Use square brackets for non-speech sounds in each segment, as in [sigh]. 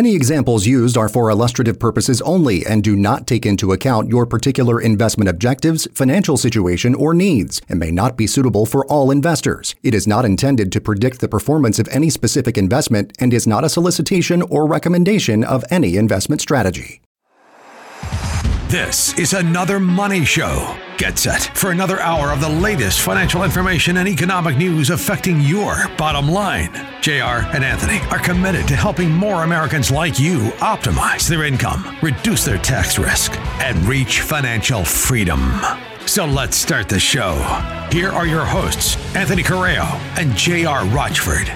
Any examples used are for illustrative purposes only and do not take into account your particular investment objectives, financial situation, or needs, and may not be suitable for all investors. It is not intended to predict the performance of any specific investment and is not a solicitation or recommendation of any investment strategy. This is another money show. Get set for another hour of the latest financial information and economic news affecting your bottom line. JR and Anthony are committed to helping more Americans like you optimize their income, reduce their tax risk, and reach financial freedom. So let's start the show. Here are your hosts, Anthony Correa and JR Rochford.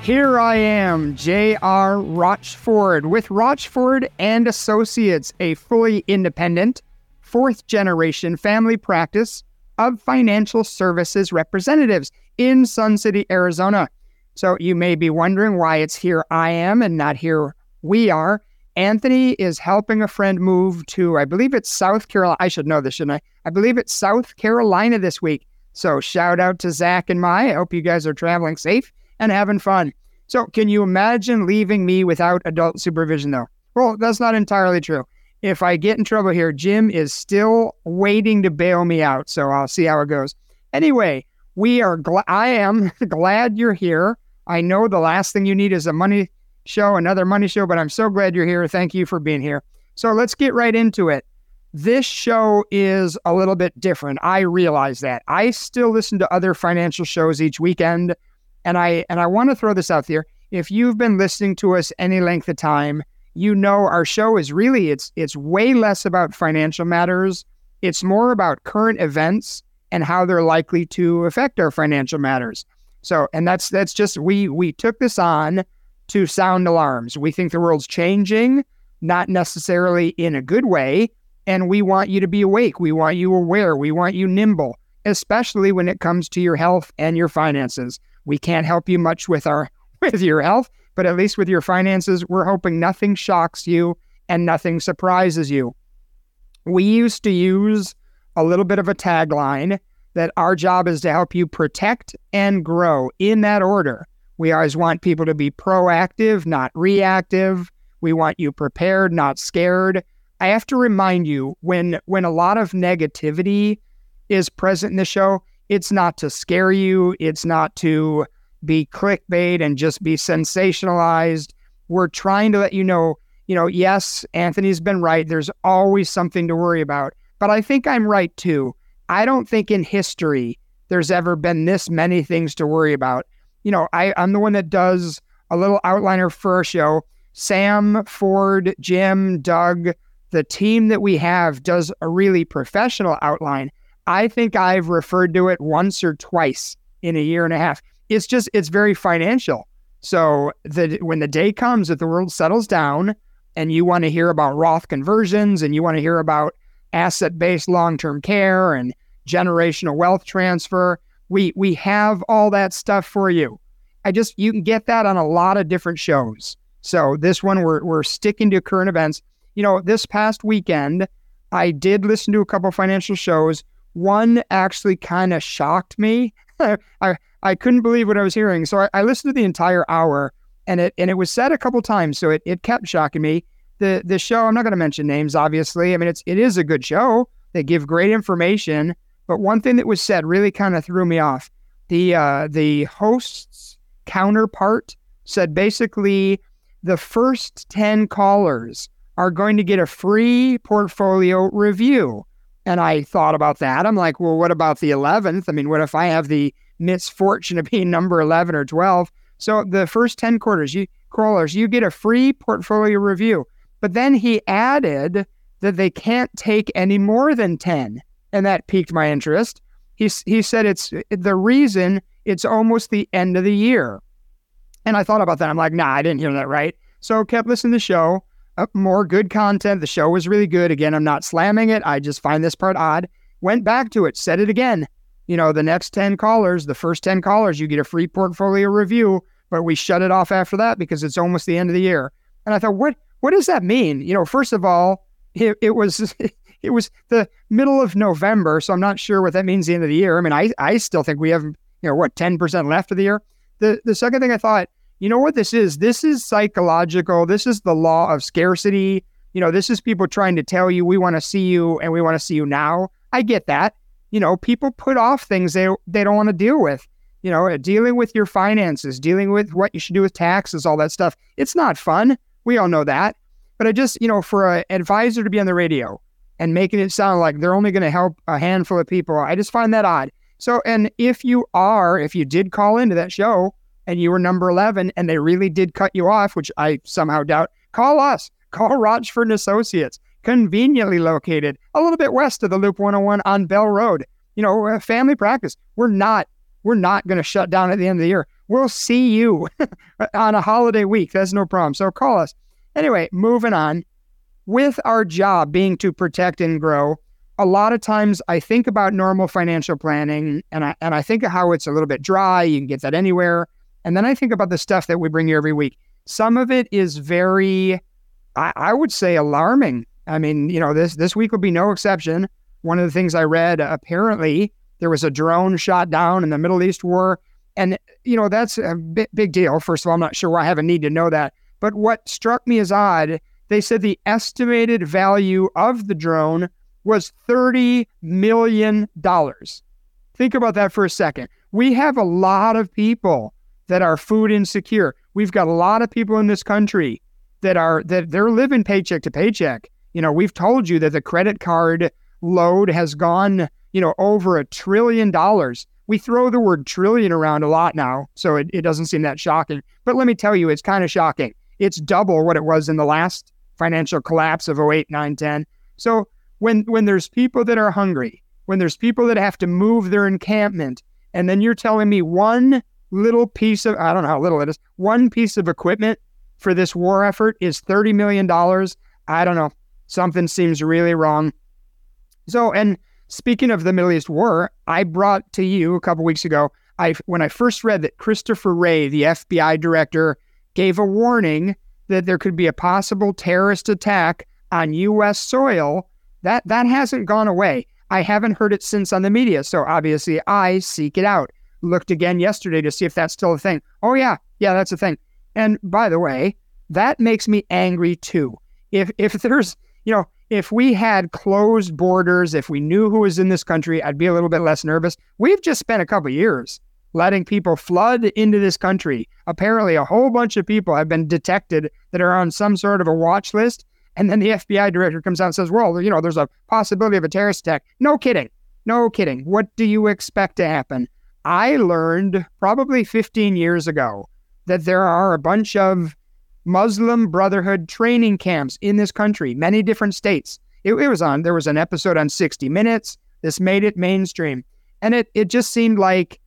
Here I am, J.R. Rochford, with Rochford and Associates, a fully independent, fourth generation family practice of financial services representatives in Sun City, Arizona. So you may be wondering why it's here I am and not here we are. Anthony is helping a friend move to, I believe it's South Carolina. I should know this, shouldn't I? I believe it's South Carolina this week. So shout out to Zach and Mai. I hope you guys are traveling safe and having fun. So, can you imagine leaving me without adult supervision, though? Well, that's not entirely true. If I get in trouble here, Jim is still waiting to bail me out. So, I'll see how it goes. Anyway, we are glad, I am [laughs] glad you're here. I know the last thing you need is a money show, another money show, but I'm so glad you're here. Thank you for being here. So, let's get right into it. This show is a little bit different. I realize that. I still listen to other financial shows each weekend. And I and I want to throw this out there. If you've been listening to us any length of time, you know our show is really it's it's way less about financial matters. It's more about current events and how they're likely to affect our financial matters. So, and that's that's just we we took this on to sound alarms. We think the world's changing, not necessarily in a good way, and we want you to be awake. We want you aware. We want you nimble, especially when it comes to your health and your finances. We can't help you much with our [laughs] with your health, but at least with your finances, we're hoping nothing shocks you and nothing surprises you. We used to use a little bit of a tagline that our job is to help you protect and grow in that order. We always want people to be proactive, not reactive. We want you prepared, not scared. I have to remind you when when a lot of negativity is present in the show, it's not to scare you, it's not to be clickbait and just be sensationalized. We're trying to let you know, you know, yes, Anthony's been right. There's always something to worry about. But I think I'm right too. I don't think in history there's ever been this many things to worry about. You know, I, I'm the one that does a little outliner for our show. Sam, Ford, Jim, Doug, the team that we have does a really professional outline. I think I've referred to it once or twice in a year and a half. It's just it's very financial. So that when the day comes that the world settles down and you want to hear about Roth conversions and you want to hear about asset-based long-term care and generational wealth transfer, we we have all that stuff for you. I just you can get that on a lot of different shows. So this one we're we're sticking to current events. You know, this past weekend I did listen to a couple financial shows one actually kind of shocked me. I I couldn't believe what I was hearing. So I, I, listened to the entire hour and it and it was said a couple times, so it, it kept shocking me. The the show, I'm not gonna mention names, obviously. I mean it's it is a good show. They give great information. But one thing that was said really kind of threw me off. The uh, the host's counterpart said basically the first 10 callers are going to get a free portfolio review. And I thought about that. I'm like, well, what about the 11th? I mean, what if I have the misfortune of being number 11 or 12? So the first 10 quarters, you crawlers, you get a free portfolio review. But then he added that they can't take any more than 10. And that piqued my interest. He, he said it's the reason it's almost the end of the year. And I thought about that. I'm like, nah, I didn't hear that right. So kept listening to the show more good content. The show was really good. Again, I'm not slamming it. I just find this part odd. Went back to it, said it again. You know, the next 10 callers, the first 10 callers, you get a free portfolio review, but we shut it off after that because it's almost the end of the year. And I thought, what what does that mean? You know, first of all, it, it was [laughs] it was the middle of November, so I'm not sure what that means the end of the year. I mean, I I still think we have, you know, what, 10% left of the year. The the second thing I thought, You know what this is? This is psychological. This is the law of scarcity. You know, this is people trying to tell you we want to see you and we want to see you now. I get that. You know, people put off things they they don't want to deal with. You know, dealing with your finances, dealing with what you should do with taxes, all that stuff. It's not fun. We all know that. But I just, you know, for an advisor to be on the radio and making it sound like they're only going to help a handful of people, I just find that odd. So, and if you are, if you did call into that show and you were number 11 and they really did cut you off, which I somehow doubt, call us. Call Rochford Associates, conveniently located a little bit west of the Loop 101 on Bell Road. You know, uh, family practice. We're not, we're not going to shut down at the end of the year. We'll see you [laughs] on a holiday week. That's no problem. So call us. Anyway, moving on. With our job being to protect and grow, a lot of times I think about normal financial planning and I and I think of how it's a little bit dry, you can get that anywhere. And then I think about the stuff that we bring you every week. Some of it is very I, I would say alarming. I mean, you know, this this week would be no exception. One of the things I read, apparently, there was a drone shot down in the Middle East war. And, you know, that's a big, big deal. First of all, I'm not sure why I have a need to know that. But what struck me as odd, they said the estimated value of the drone was $30 million. Think about that for a second. We have a lot of people that are food insecure. We've got a lot of people in this country that are that they're living paycheck to paycheck. You know, we've told you that the credit card load has gone, you know, over a trillion dollars. We throw the word trillion around a lot now, so it, it doesn't seem that shocking. But let me tell you, it's kind of shocking. It's double what it was in the last financial collapse of 08, 9, 10. So when when there's people that are hungry, when there's people that have to move their encampment, and then you're telling me one little piece of I don't know how little it is, one piece of equipment for this war effort is $30 million. I don't know. Something seems really wrong. So, and speaking of the Middle East war, I brought to you a couple weeks ago, I when I first read that Christopher Wray, the FBI director, gave a warning that there could be a possible terrorist attack on US soil, that that hasn't gone away. I haven't heard it since on the media, so obviously I seek it out. Looked again yesterday to see if that's still a thing. Oh yeah, yeah, that's a thing. And by the way, that makes me angry too. If if there's, you know, if we had closed borders, if we knew who was in this country, I'd be a little bit less nervous. We've just spent a couple years letting people flood into this country. Apparently, a whole bunch of people have been detected that are on some sort of a watch list. And then the FBI director comes out and says, well, you know, there's a possibility of a terrorist attack. No kidding. No kidding. What do you expect to happen? I learned probably 15 years ago that there are a bunch of Muslim Brotherhood training camps in this country, many different states. It, it, was on, there was an episode on 60 Minutes. This made it mainstream. And it, it just seemed like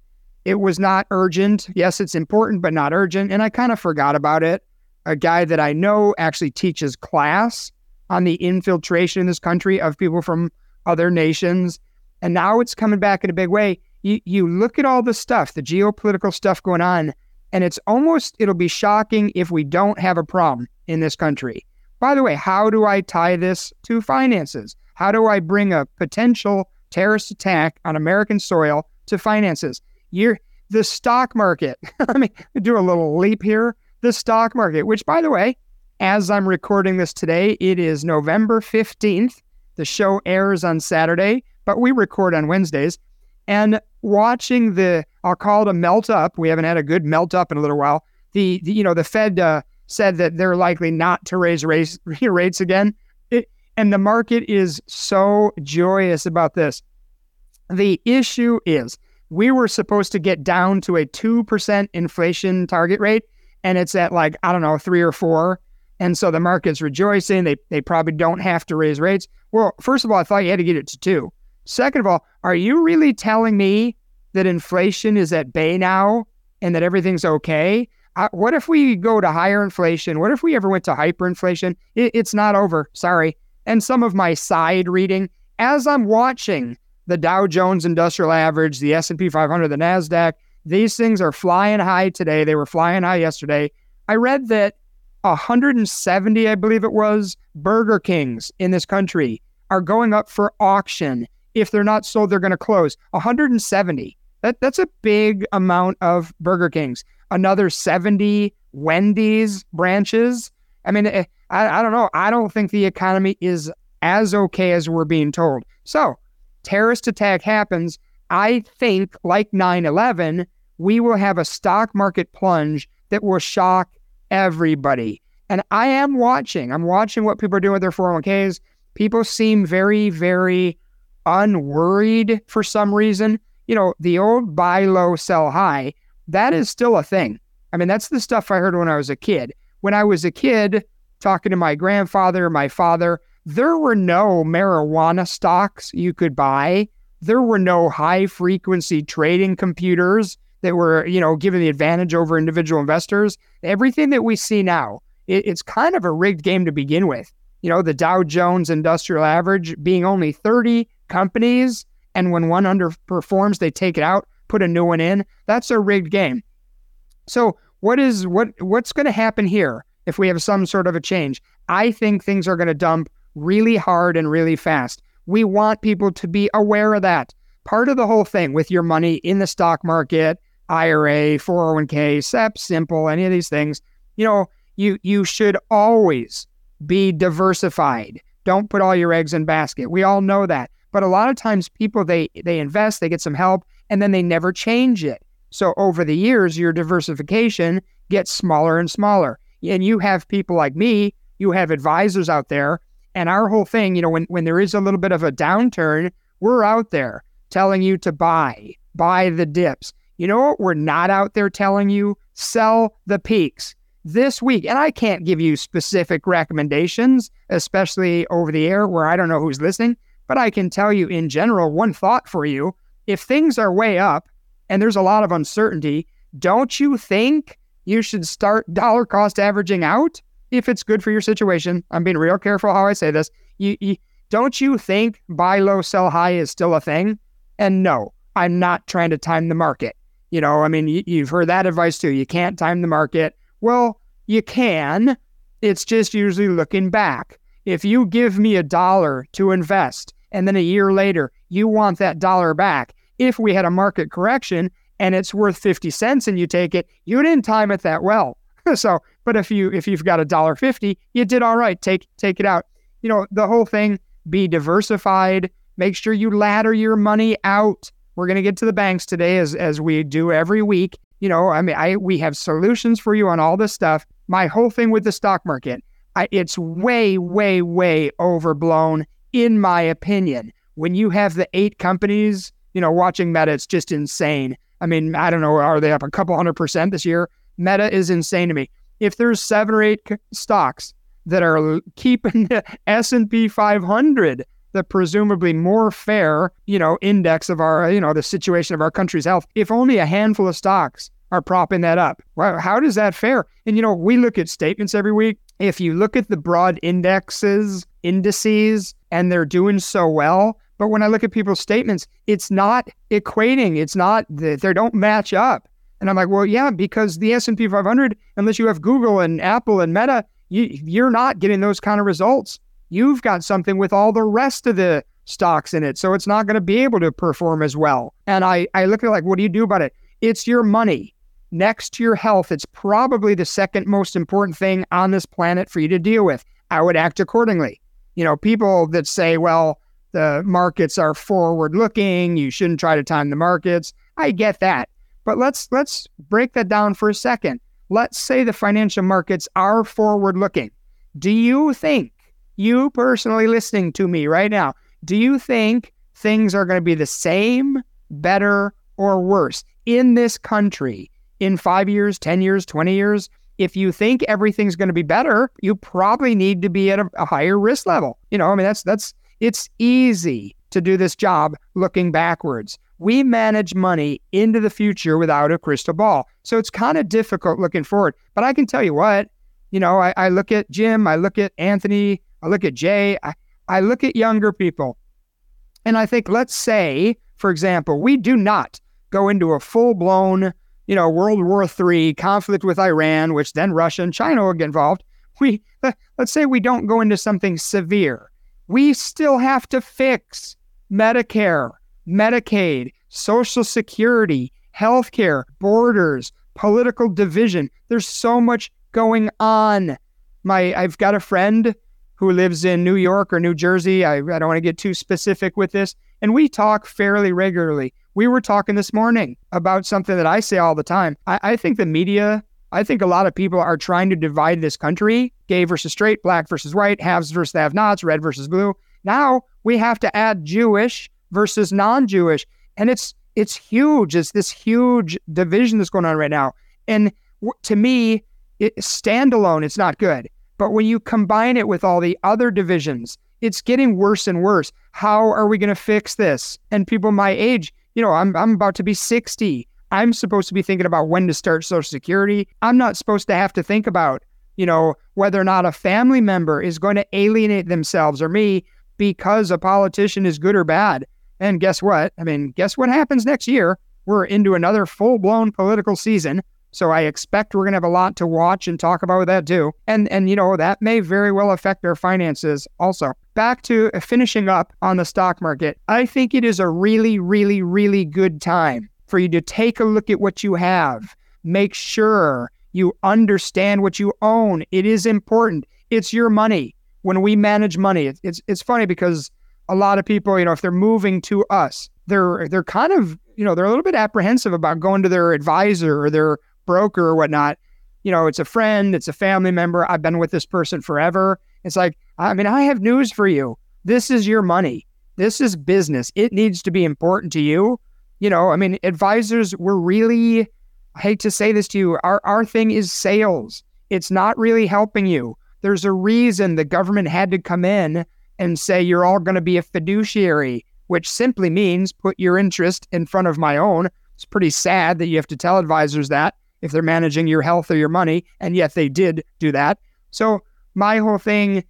it was not urgent. Yes, it's important, but not urgent. And I kind of forgot about it. A guy that I know actually teaches class on the infiltration in this country of people from other nations. And now it's coming back in a big way. You, you look at all the stuff, the geopolitical stuff going on, and it's almost, it'll be shocking if we don't have a problem in this country. By the way, how do I tie this to finances? How do I bring a potential terrorist attack on American soil to finances? You're, the stock market, [laughs] let me do a little leap here. The stock market, which, by the way, as I'm recording this today, it is November 15th. The show airs on Saturday, but we record on Wednesdays. And watching the, I'll call it a melt up. We haven't had a good melt up in a little while. The, the you know, the Fed uh, said that they're likely not to raise raise [laughs] rates again. It, and the market is so joyous about this. The issue is we were supposed to get down to a 2% inflation target rate, and it's at like, I don't know, three or four. And so the market's rejoicing. They, they probably don't have to raise rates. Well, first of all, I thought you had to get it to two. Second of all, are you really telling me that inflation is at bay now and that everything's okay? Uh, what if we go to higher inflation? What if we ever went to hyperinflation? It, it's not over. Sorry. And some of my side reading as I'm watching the Dow Jones Industrial Average, the S&P 500, the Nasdaq, these things are flying high today. They were flying high yesterday. I read that 170, I believe it was, Burger Kings in this country are going up for auction if they're not sold, they're going to close. 170. That that's a big amount of Burger Kings. another 70 Wendy's branches. I mean, eh, I, I don't know. I don't think the economy is as okay as we're being told. So, terrorist attack happens. I think, like 9 11, we will have a stock market plunge that will shock everybody. And I am watching. I'm watching what people are doing with their 401ks. People seem very, very unworried for some reason. You know, the old buy low, sell high, that is still a thing. I mean, that's the stuff I heard when I was a kid. When I was a kid, talking to my grandfather, my father, there were no marijuana stocks you could buy. There were no high frequency trading computers that were, you know, given the advantage over individual investors. Everything that we see now, it, it's kind of a rigged game to begin with. You know, the Dow Jones Industrial Average being only 30 companies, and when one underperforms, they take it out, put a new one in. That's a rigged game. So, what is what what's going to happen here if we have some sort of a change? I think things are going to dump really hard and really fast. We want people to be aware of that. Part of the whole thing with your money in the stock market, IRA, 401k, SEP, simple, any of these things, you know, you you should always be diversified. Don't put all your eggs in basket. We all know that. But a lot of times people they they invest, they get some help, and then they never change it. So over the years, your diversification gets smaller and smaller. And you have people like me, you have advisors out there, and our whole thing, you know, when when there is a little bit of a downturn, we're out there telling you to buy, buy the dips. You know what? We're not out there telling you sell the peaks this week. And I can't give you specific recommendations, especially over the air where I don't know who's listening, but I can tell you in general one thought for you. If things are way up and there's a lot of uncertainty, don't you think you should start dollar cost averaging out if it's good for your situation? I'm being real careful how I say this. You, you don't you think buy low, sell high is still a thing? And no, I'm not trying to time the market. You know, I mean, you, you've heard that advice too. You can't time the market. Well, you can. It's just usually looking back. If you give me a dollar to invest and then a year later you want that dollar back, if we had a market correction and it's worth 50 cents and you take it, you didn't time it that well. [laughs] so, but if you if you've got a dollar 50, you did all right. Take take it out. You know, the whole thing be diversified, make sure you ladder your money out. We're going to get to the banks today as as we do every week. You know, I mean, I we have solutions for you on all this stuff. My whole thing with the stock market, I, it's way, way, way overblown, in my opinion. When you have the eight companies, you know, watching Meta, it's just insane. I mean, I don't know, are they up a couple hundred percent this year? Meta is insane to me. If there's seven or eight stocks that are keeping [laughs] the S&P 500 the presumably more fair, you know, index of our, you know, the situation of our country's health. If only a handful of stocks are propping that up, well, how does that fare? And you know, we look at statements every week. If you look at the broad indexes, indices, and they're doing so well, but when I look at people's statements, it's not equating. It's not that they don't match up. And I'm like, well, yeah, because the S&P 500, unless you have Google and Apple and Meta, you, you're not getting those kind of results you've got something with all the rest of the stocks in it. So it's not going to be able to perform as well. And I, I look at like, what do you do about it? It's your money. Next to your health, it's probably the second most important thing on this planet for you to deal with. I would act accordingly. You know, people that say, well, the markets are forward looking, you shouldn't try to time the markets. I get that. But let's let's break that down for a second. Let's say the financial markets are forward looking. Do you think you personally listening to me right now, do you think things are going to be the same, better, or worse in this country in five years, 10 years, 20 years? If you think everything's going to be better, you probably need to be at a, a higher risk level. You know, I mean, that's, that's, it's easy to do this job looking backwards. We manage money into the future without a crystal ball. So it's kind of difficult looking forward. But I can tell you what, you know, I, I look at Jim, I look at Anthony, I look at Jay, I, I look at younger people, and I think, let's say, for example, we do not go into a full blown, you know, World War III conflict with Iran, which then Russia and China will get involved. We let's say we don't go into something severe. We still have to fix Medicare, Medicaid, Social Security, healthcare, borders, political division. There's so much going on. My I've got a friend who lives in New York or New Jersey. I, I don't want to get too specific with this. And we talk fairly regularly. We were talking this morning about something that I say all the time. I, I think the media, I think a lot of people are trying to divide this country gay versus straight, black versus white, haves versus have nots, red versus blue. Now we have to add Jewish versus non Jewish. And it's it's huge. It's this huge division that's going on right now. And to me, it, standalone, it's not good. But when you combine it with all the other divisions, it's getting worse and worse. How are we going to fix this? And people my age, you know, I'm, I'm about to be 60. I'm supposed to be thinking about when to start Social Security. I'm not supposed to have to think about, you know, whether or not a family member is going to alienate themselves or me because a politician is good or bad. And guess what? I mean, guess what happens next year? We're into another full blown political season. So I expect we're going to have a lot to watch and talk about with that too. And and you know, that may very well affect our finances also. Back to finishing up on the stock market. I think it is a really really really good time for you to take a look at what you have. Make sure you understand what you own. It is important. It's your money. When we manage money, it's it's, it's funny because a lot of people, you know, if they're moving to us, they're they're kind of, you know, they're a little bit apprehensive about going to their advisor or their broker or whatnot. You know, it's a friend, it's a family member. I've been with this person forever. It's like, I mean, I have news for you. This is your money. This is business. It needs to be important to you. You know, I mean, advisors were really, I hate to say this to you, our, our thing is sales. It's not really helping you. There's a reason the government had to come in and say you're all going to be a fiduciary, which simply means put your interest in front of my own. It's pretty sad that you have to tell advisors that if they're managing your health or your money, and yet they did do that. So, my whole thing,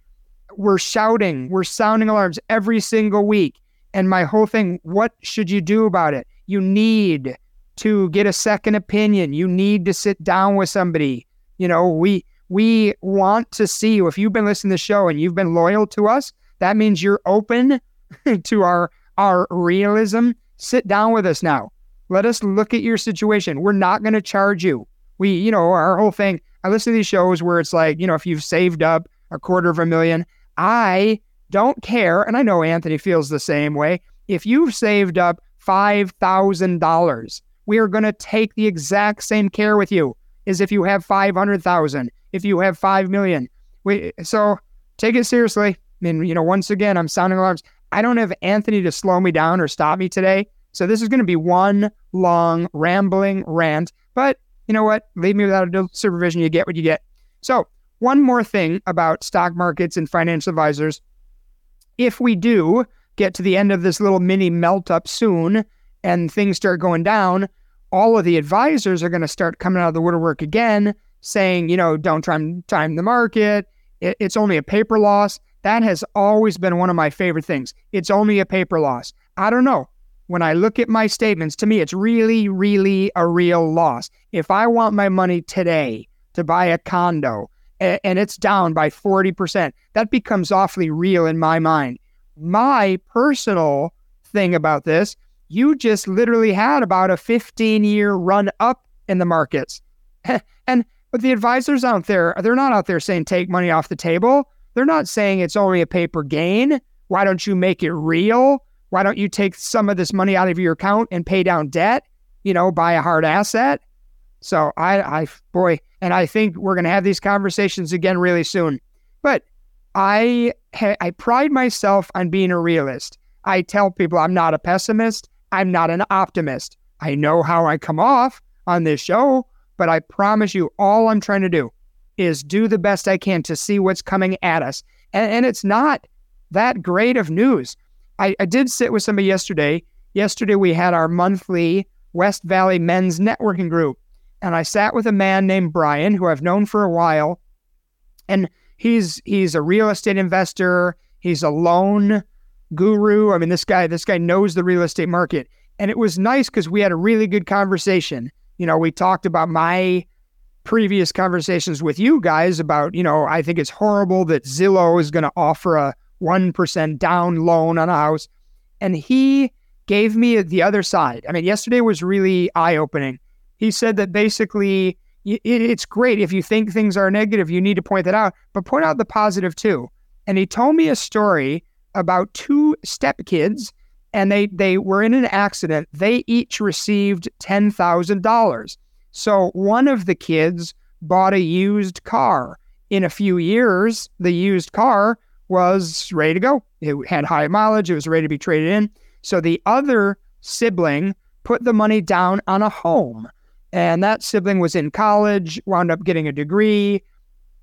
we're shouting, we're sounding alarms every single week. And my whole thing, what should you do about it? You need to get a second opinion. You need to sit down with somebody. You know, we we want to see you. If you've been listening to the show and you've been loyal to us, that means you're open [laughs] to our our realism. Sit down with us now. Let us look at your situation. We're not going to charge you. We, you know, our whole thing. I listen to these shows where it's like, you know, if you've saved up a quarter of a million, I don't care, and I know Anthony feels the same way. If you've saved up five thousand dollars, we are going to take the exact same care with you as if you have five hundred thousand. If you have five million, we so take it seriously. I mean, you know, once again, I'm sounding alarms. I don't have Anthony to slow me down or stop me today. So this is going to be one long rambling rant. But you know what? Leave me without supervision. You get what you get. So, one more thing about stock markets and financial advisors. If we do get to the end of this little mini melt up soon and things start going down, all of the advisors are going to start coming out of the woodwork again saying, you know, don't time, time the market. it's only a paper loss. That has always been one of my favorite things. It's only a paper loss. I don't know. When I look at my statements, to me, it's really, really a real loss. If I want my money today to buy a condo and it's down by 40%, that becomes awfully real in my mind. My personal thing about this, you just literally had about a 15 year run up in the markets. [laughs] and but the advisors out there, they're not out there saying take money off the table. They're not saying it's only a paper gain. Why don't you make it real? Why don't you take some of this money out of your account and pay down debt? You know, buy a hard asset. So I, I, boy, and I think we're going to have these conversations again really soon. But I, I pride myself on being a realist. I tell people I'm not a pessimist. I'm not an optimist. I know how I come off on this show, but I promise you, all I'm trying to do is do the best I can to see what's coming at us. And, and it's not that great of news. I, I did sit with somebody yesterday. Yesterday, we had our monthly West Valley Men's Networking Group. And I sat with a man named Brian, who I've known for a while. And he's he's a real estate investor. He's a loan guru. I mean, this guy, this guy knows the real estate market. And it was nice because we had a really good conversation. You know, we talked about my previous conversations with you guys about, you know, I think it's horrible that Zillow is going to offer a 1% down loan on a house. And he gave me the other side. I mean, yesterday was really eye opening. he said that basically it's great if you think things are negative, you need to point that out, but point out the positive too. And he told me a story about two stepkids and they they were in an accident. They each received $10,000. So one of the kids bought a used car. In a few years, the used car was ready to go. It had high mileage, it was ready to be traded in. So the other sibling put the money down on a home. And that sibling was in college, wound up getting a degree,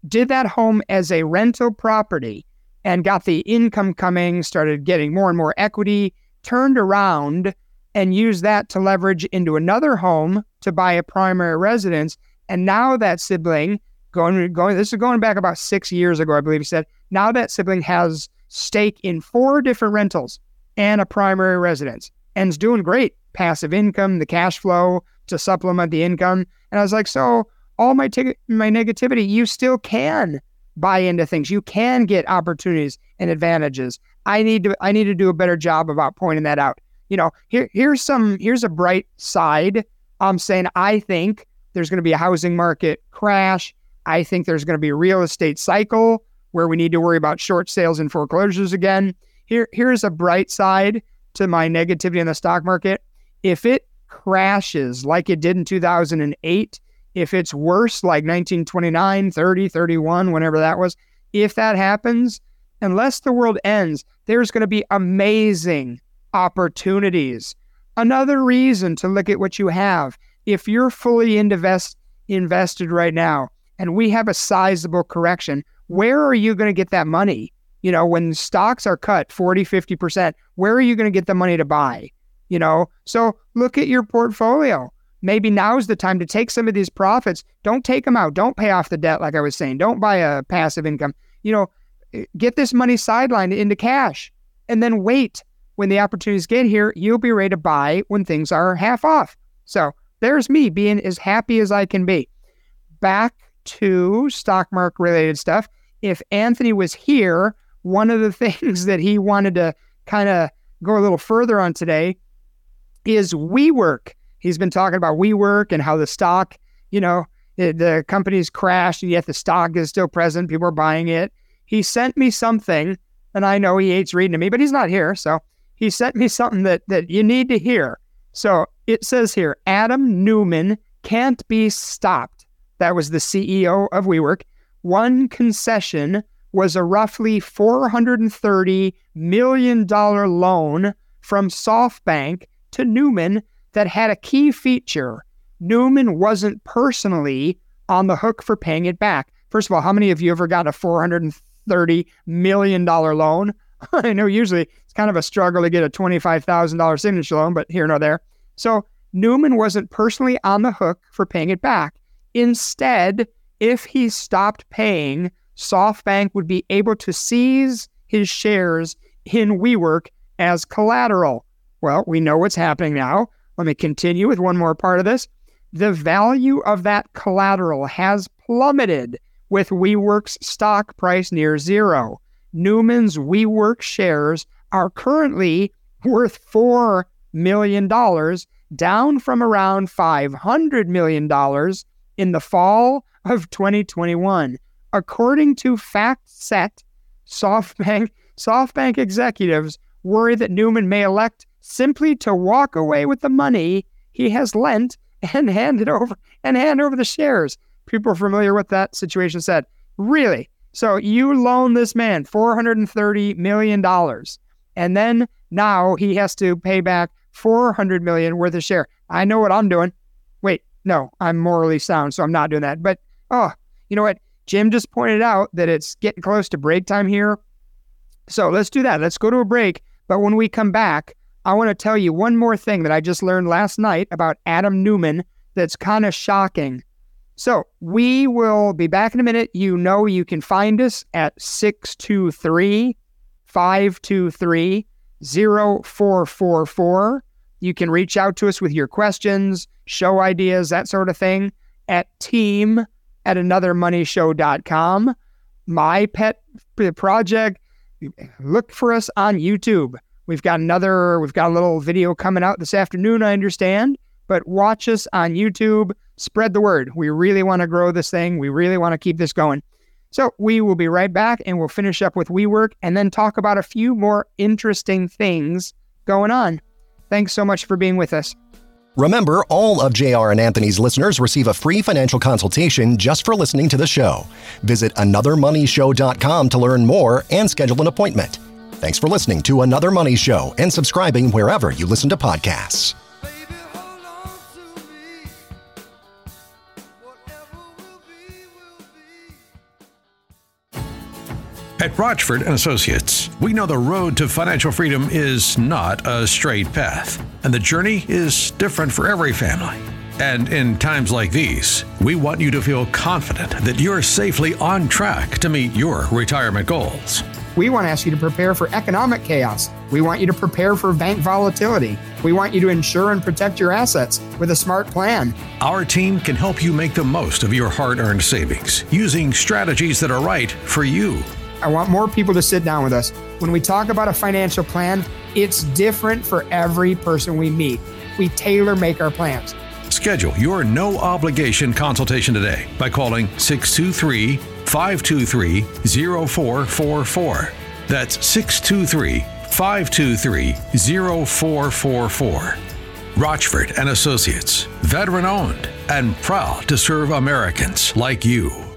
did that home as a rental property and got the income coming, started getting more and more equity, turned around and used that to leverage into another home to buy a primary residence. And now that sibling, going going this is going back about six years ago, I believe he said, now that sibling has stake in four different rentals and a primary residence and is doing great. Passive income, the cash flow to supplement the income. And I was like, so all my t- my negativity, you still can buy into things. You can get opportunities and advantages. I need to I need to do a better job about pointing that out. You know, here here's some here's a bright side. I'm saying I think there's going to be a housing market crash. I think there's going to be a real estate cycle where we need to worry about short sales and foreclosures again. Here here's a bright side to my negativity in the stock market. If it crashes like it did in 2008, if it's worse like 1929, 30, 31, whenever that was, if that happens, unless the world ends, there's going to be amazing opportunities. Another reason to look at what you have. If you're fully invest, invested right now and we have a sizable correction, where are you going to get that money? You know, when stocks are cut 40, 50%, where are you going to get the money to buy? You know, so look at your portfolio maybe now's the time to take some of these profits. Don't take them out. Don't pay off the debt, like I was saying. Don't buy a passive income. You know, eh, get this money sidelined into cash and then wait. When the opportunities get here, you'll be ready to buy when things are half off. So there's me being as happy as I can be. Back to stock market related stuff. If Anthony was here, one of the [laughs] things that he wanted to kind of go a little further on today is WeWork He's been talking about WeWork and how the stock, you know, it, the company's crashed, and yet the stock is still present. People are buying it. He sent me something, and I know he hates reading to me, but he's not here. So he sent me something that, that you need to hear. So it says here Adam Neumann can't be stopped. That was the CEO of WeWork. One concession was a roughly $430 million loan from SoftBank to Neumann that had a key feature. Neumann wasn't personally on the hook for paying it back. First of all, how many of you ever got a $430 million loan? [laughs] I know usually it's kind of a struggle to get a $25,000 signature loan, but here nor there. So Neumann wasn't personally on the hook for paying it back. Instead, if he stopped paying, SoftBank would be able to seize his shares in WeWork as collateral. Well, we know what's happening now. Let me continue with one more part of this. The value of that collateral has plummeted with WeWork's stock price near zero. Neumann's WeWork shares are currently worth $4 million, down from around $500 million in the fall of 2021. According to FactSet, SoftBank, SoftBank executives worry that Neumann may elect simply to walk away with the money he has lent and hand it over and hand over the shares. People familiar with that situation said, really? So you loan this man $430 million. And then now he has to pay back 400 million worth of share. I know what I'm doing. Wait, no, I'm morally sound, so I'm not doing that. But oh, you know what? Jim just pointed out that it's getting close to break time here. So let's do that. Let's go to a break. But when we come back, I want to tell you one more thing that I just learned last night about Adam Neumann that's kind of shocking. So we will be back in a minute. You know, you can find us at 623 523 0444. You can reach out to us with your questions, show ideas, that sort of thing at team at anothermoneyshow.com. My pet project, look for us on YouTube. We've got another, we've got a little video coming out this afternoon, I understand. but watch us on YouTube. Spread the word. We really want to grow this thing. We really want to keep this going. So we will be right back and we'll finish up with WeWork and then talk about a few more interesting things going on. Thanks so much for being with us. Remember, all of JR and Anthony's listeners receive a free financial consultation just for listening to the show. Visit anothermoneyshow.com to learn more and schedule an appointment. Thanks for listening to Another Money Show and subscribing wherever you listen to podcasts. At Rochford and Associates, we know the road to financial freedom is not a straight path, and the journey is different for every family. And in times like these, we want you to feel confident that you're safely on track to meet your retirement goals. We want to ask you to prepare for economic chaos. We want you to prepare for bank volatility. We want you to insure and protect your assets with a smart plan. Our team can help you make the most of your hard earned savings using strategies that are right for you. I want more people to sit down with us. When we talk about a financial plan, it's different for every person we meet. We tailor make our plans. Schedule your no obligation consultation today by calling 623 523 0444. That's 623 523 0444. Rochford and Associates, veteran owned and proud to serve Americans like you.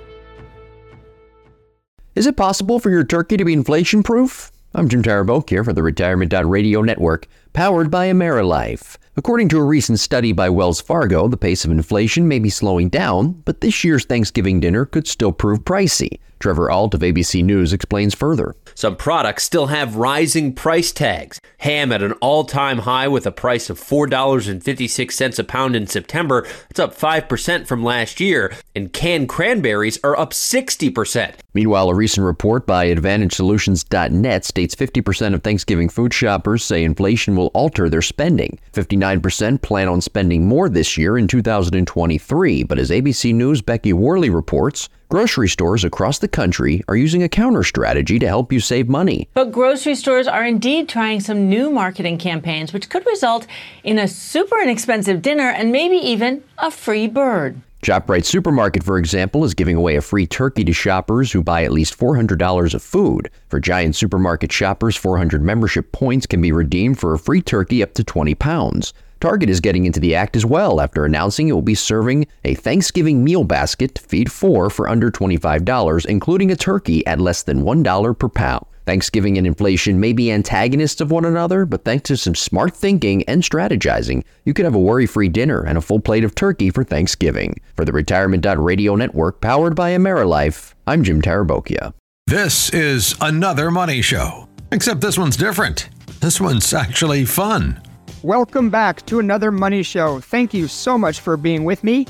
Is it possible for your turkey to be inflation proof? I'm Jim Taraboke here for the Retirement Radio Network, powered by AmeriLife. According to a recent study by Wells Fargo, the pace of inflation may be slowing down, but this year's Thanksgiving dinner could still prove pricey. Trevor Ault of ABC News explains further. Some products still have rising price tags. Ham at an all time high with a price of $4.56 a pound in September. It's up 5% from last year. And canned cranberries are up 60%. Meanwhile, a recent report by AdvantageSolutions.net states 50% of Thanksgiving food shoppers say inflation will alter their spending. 59% plan on spending more this year in 2023. But as ABC News' Becky Worley reports, Grocery stores across the country are using a counter strategy to help you save money. But grocery stores are indeed trying some new marketing campaigns, which could result in a super inexpensive dinner and maybe even a free bird. ShopRite Supermarket, for example, is giving away a free turkey to shoppers who buy at least $400 of food. For Giant Supermarket shoppers, 400 membership points can be redeemed for a free turkey up to 20 pounds. Target is getting into the act as well after announcing it will be serving a Thanksgiving meal basket to feed four for under $25, including a turkey at less than $1 per pound. Thanksgiving and inflation may be antagonists of one another, but thanks to some smart thinking and strategizing, you could have a worry free dinner and a full plate of turkey for Thanksgiving. For the Retirement Radio Network, powered by AmeriLife, I'm Jim Tarabokia. This is another money show, except this one's different. This one's actually fun. Welcome back to another Money Show. Thank you so much for being with me.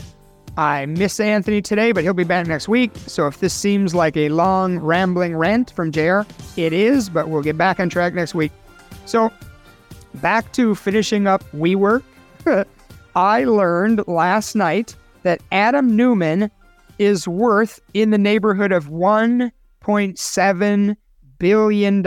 I miss Anthony today, but he'll be back next week. So if this seems like a long, rambling rant from JR, it is, but we'll get back on track next week. So back to finishing up WeWork. [laughs] I learned last night that Adam Neumann is worth in the neighborhood of $1.7 billion.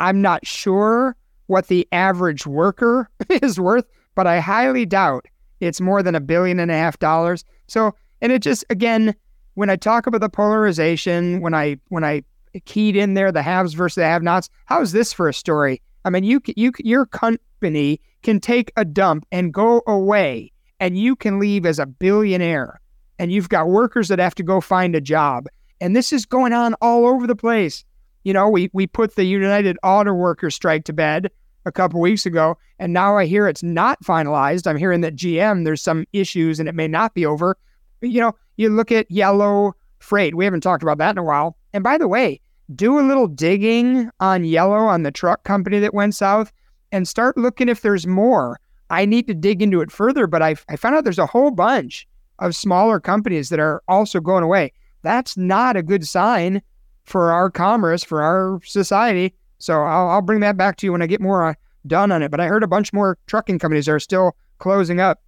I'm not sure what the average worker [laughs] is worth, but I highly doubt it's more than a billion and a half dollars. So, and it just again, when I talk about the polarization, when I when I keyed in there the haves versus the have-nots, how is this for a story? I mean, you you your company can take a dump and go away, and you can leave as a billionaire, and you've got workers that have to go find a job, and this is going on all over the place. You know, we we put the United Auto Workers strike to bed a couple weeks ago, and now I hear it's not finalized. I'm hearing that GM there's some issues and it may not be over. But, you know, you look at Yellow Freight. We haven't talked about that in a while. And by the way, do a little digging on Yellow on the truck company that went south and start looking if there's more. I need to dig into it further, but I, I found out there's a whole bunch of smaller companies that are also going away. That's not a good sign for our commerce, for our society. So I'll, I'll bring that back to you when I get more uh, done on it. But I heard a bunch more trucking companies are still closing up.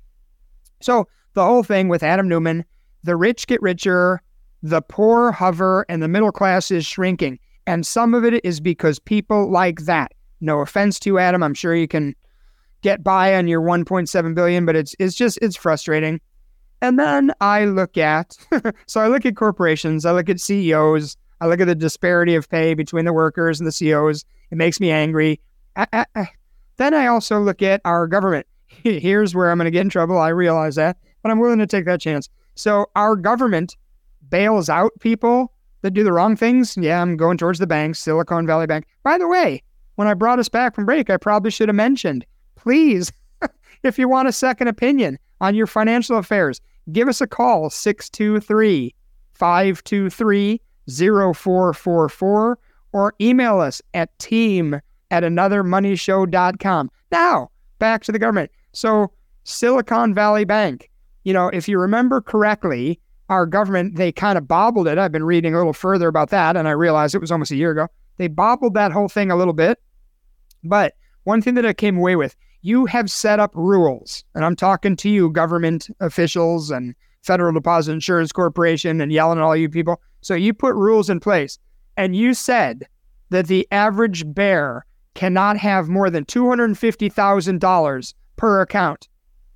So the whole thing with Adam Neumann the rich get richer, the poor hover, and the middle class is shrinking. And some of it is because people like that. No offense to Adam. I'm sure you can get by on your 1.7 billion, but it's it's just it's frustrating. And then I look at [laughs] so I look at corporations, I look at CEOs, I look at the disparity of pay between the workers and the CEOs. It makes me angry. I, I, I, then I also look at our government. [laughs] Here's where I'm going to get in trouble. I realize that, but I'm willing to take that chance. So our government bails out people that do the wrong things. Yeah, I'm going towards the banks, Silicon Valley Bank. By the way, when I brought us back from break, I probably should have mentioned, please, [laughs] if you want a second opinion on your financial affairs, give us a call 623 523 0444 or email us at team at anothermoneyshow.com. Now, back to the government. So, Silicon Valley Bank, you know, if you remember correctly, our government, they kind of bobbled it. I've been reading a little further about that, and I realized it was almost a year ago. They bobbled that whole thing a little bit. But one thing that I came away with, you have set up rules, and I'm talking to you, government officials and Federal Deposit Insurance Corporation, and yelling at all you people. So you put rules in place, and you said that the average bear cannot have more than $250,000 per account,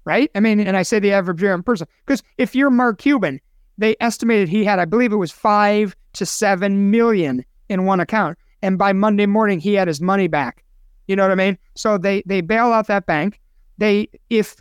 right? I mean, and I say the average bear in person because if you're Mark Cuban, they estimated he had, I believe it was five to seven million in one account. And by Monday morning, he had his money back. You know what I mean? So they they bail out that bank. They if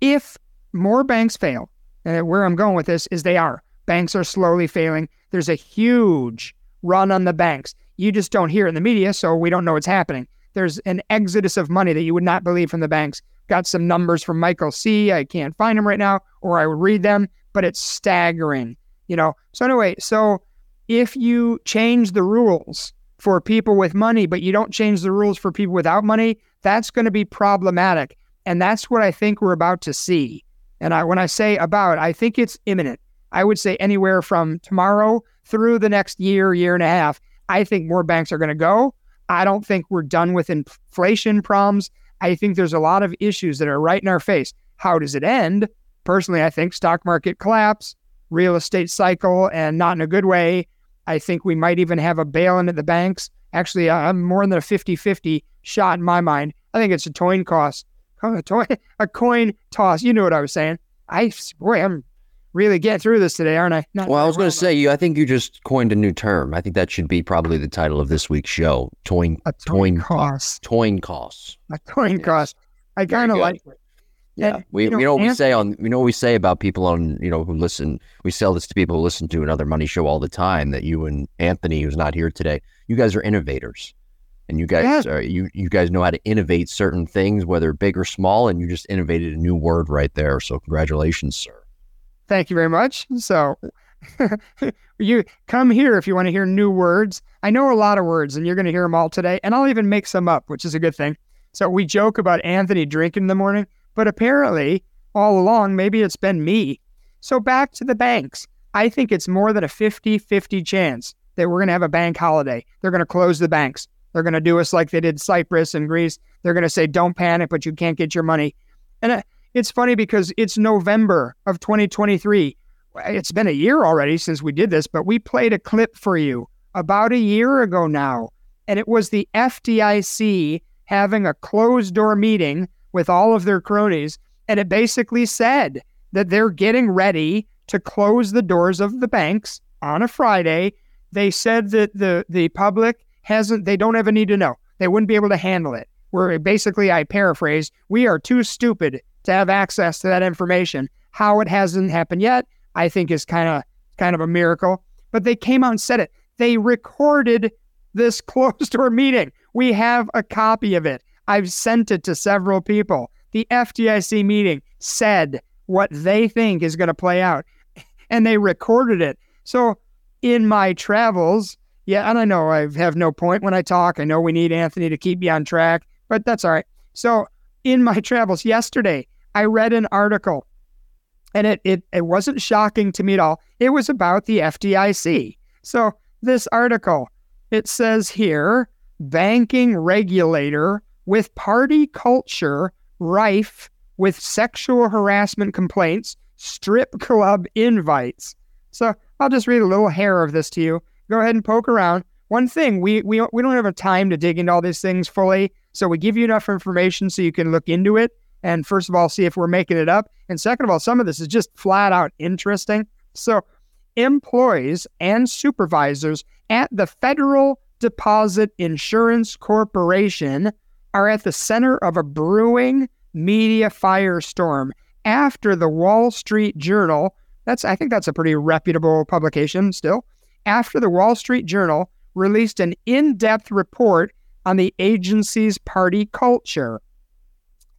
if more banks fail, and where I'm going with this is they are. Banks are slowly failing. There's a huge run on the banks. You just don't hear it in the media, so we don't know what's happening. There's an exodus of money that you would not believe from the banks. Got some numbers from Michael C. I can't find them right now, or I would read them, but it's staggering. You know. So anyway, so if you change the rules for people with money, but you don't change the rules for people without money, that's going to be problematic. And that's what I think we're about to see. And I, when I say about, I think it's imminent. I would say anywhere from tomorrow through the next year, year and a half, I think more banks are going to go. I don't think we're done with inflation problems. I think there's a lot of issues that are right in our face. How does it end? Personally, I think stock market collapse, real estate cycle, and not in a good way. I think we might even have a bail in at the banks. Actually, uh, I'm more than a 50 50 shot in my mind. I think it's a coin toss. [laughs] A, coin toss. You know what I was saying. I, boy, I'm really get through this today, aren't I? Not well, I was going to say, you. I think you just coined a new term. I think that should be probably the title of this week's show. Toin, a toin cost. Toin costs. A toin yes. cost. I kind of like it. Yeah, and, we you know, you know what Anthony, we say on you know what we say about people on you know who listen. We sell this to people who listen to another money show all the time. That you and Anthony, who's not here today, you guys are innovators, and you guys yeah. Uh, are you you guys know how to innovate certain things, whether big or small, and you just innovated a new word right there. So congratulations, sir. Thank you very much. So. [laughs] you come here if you want to hear new words. I know a lot of words, and you're going to hear them all today. And I'll even make some up, which is a good thing. So we joke about Anthony drinking in the morning. But apparently, all along, maybe it's been me. So back to the banks. I think it's more than a 50 50 chance that we're going to have a bank holiday. They're going to close the banks. They're going to do us like they did Cyprus and Greece. They're going to say, don't panic, but you can't get your money. And uh, it's funny because it's November of 2023. It's been a year already since we did this, but we played a clip for you about a year ago now. And it was the FDIC having a closed door meeting with all of their cronies. And it basically said that they're getting ready to close the doors of the banks on a Friday. They said that the, the public hasn't, they don't have a need to know. They wouldn't be able to handle it. Where basically, I paraphrase, we are too stupid to have access to that information. How it hasn't happened yet, I think is kind of kind of a miracle. But they came out and said it. They recorded this [laughs] closed door meeting. We have a copy of it. I've sent it to several people. The FDIC meeting said what they think is going to play out, [laughs] and they recorded it. So in my travels, yeah, and I know I have no point when I talk. I know we need Anthony to keep me on track, but that's all right. So in my [laughs] travels yesterday, I read an article and it, it, it wasn't shocking to me at all. It was about the FDIC. So this article, it says here, banking regulator with party culture rife with sexual harassment complaints, strip club invites. So I'll just read a little hair of this to you. Go ahead and poke around. one thing we we we don't have a time to dig into all these things fully, so we give you enough information so you can look into it and first of all see if we're making it up, and second of all, some of this is just flat out interesting. So, employees and supervisors at the Federal Deposit Insurance Corporation are at the center of a brewing media firestorm after the Wall Street Journal. That's I think that's a pretty reputable publication still. After the Wall Street Journal released an in-depth report on the agency's party culture.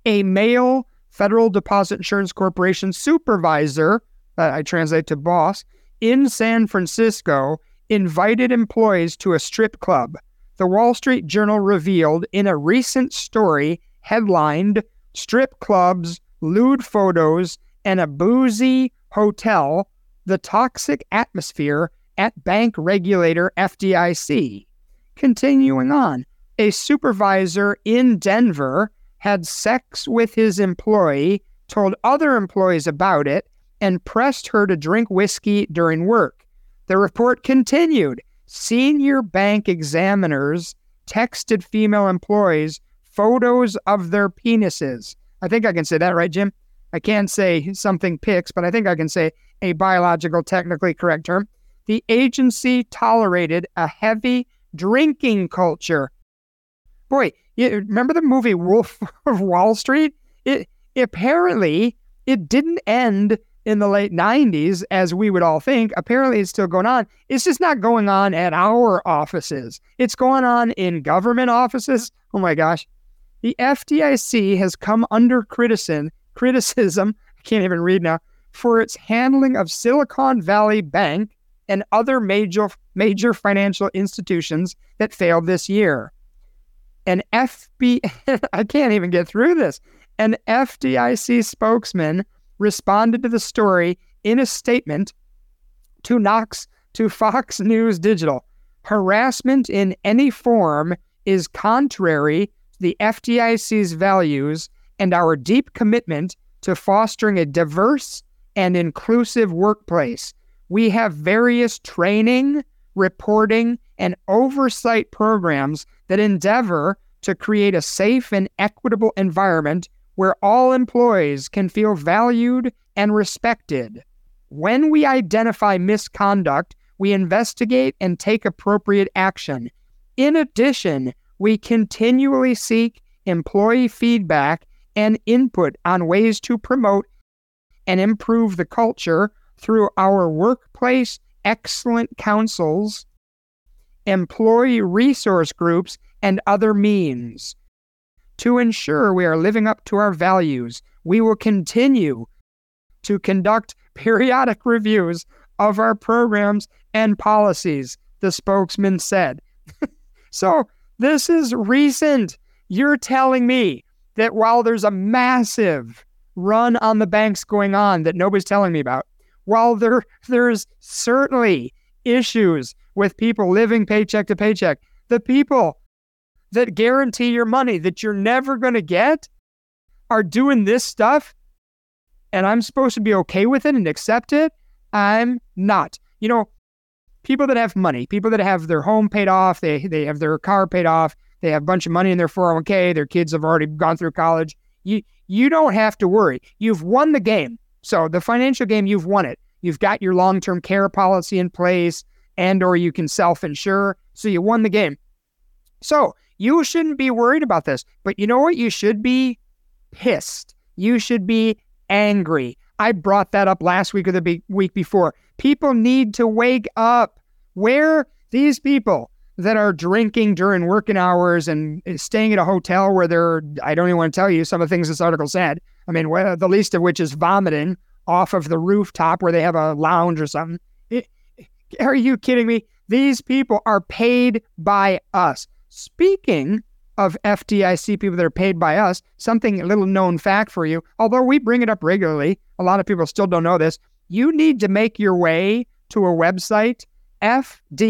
A male Federal Deposit Insurance Corporation supervisor, that I translate to boss, in San Francisco invited employees to a strip club. The Wall Street Journal revealed in a recent story headlined Strip Clubs, Lewd Photos, and a Boozy Hotel The Toxic Atmosphere at Bank Regulator FDIC. Continuing on, a supervisor in Denver had sex with his employee, told other employees about it, and pressed her to drink whiskey during work. The report continued. Senior bank examiners texted female employees photos of their penises. I think I can say that, right, Jim? I can't say something pics, but I think I can say a biological, technically correct term. The agency tolerated a heavy drinking culture. Boy, you remember the movie Wolf [laughs] of Wall Street? It apparently it didn't end in the late 90s, as we would all think. Apparently, it's still going on. It's just not going on at our offices, it's going on in government offices. Oh my gosh. The FDIC has come under criticism, criticism, I can't even read now, for its handling of Silicon Valley Bank and other major major financial institutions that failed this year. An FB [laughs] I can't even get through this. An FDIC spokesman responded to the story in a statement to Knox to Fox News Digital. Harassment in any form is contrary to the FDIC's values and our deep commitment to fostering a diverse and inclusive workplace. We have various training, reporting, and oversight programs that endeavor to create a safe and equitable environment where all employees can feel valued and respected. When we identify misconduct, we investigate and take appropriate action. In addition, we continually seek employee feedback and input on ways to promote and improve the culture through our workplace excellent councils, employee resource groups, and other means. To ensure we are living up to our values, we will continue to conduct [laughs] periodic reviews of our programs and policies, the spokesman said. [laughs] so, this is recent. You're telling me that while there's a massive run on the banks going on that nobody's telling me about, while there there's certainly issues with people living paycheck to paycheck, the people that guarantee your money that you're never going to get are doing this stuff and I'm supposed to be okay with it and accept it, I'm not. You know, people that have money, people that have their home paid off, they they have their car paid off, they have a bunch of money in their 401k, their kids have already gone through college. You you don't have to worry. You've won the game. So the financial game, you've won it. You've got your long-term care policy in place and or you can self-insure. So you won the game. So you shouldn't be worried about this. But you know what? You should be pissed. You should be angry. I brought that up last week or the be- week before. People need to wake up. Where these people that are drinking during working hours and eh, staying at a hotel where they're, I don't even want to tell you some of the things this article said. I mean, the least of which is vomiting off of the rooftop where they have a lounge or something. Are you kidding me? These people are paid by us. Speaking of FDIC people that are paid by us, something a little known fact for you, although we bring it up regularly, a lot of people still don't know this. You need to make your way to a website, fdic.gov.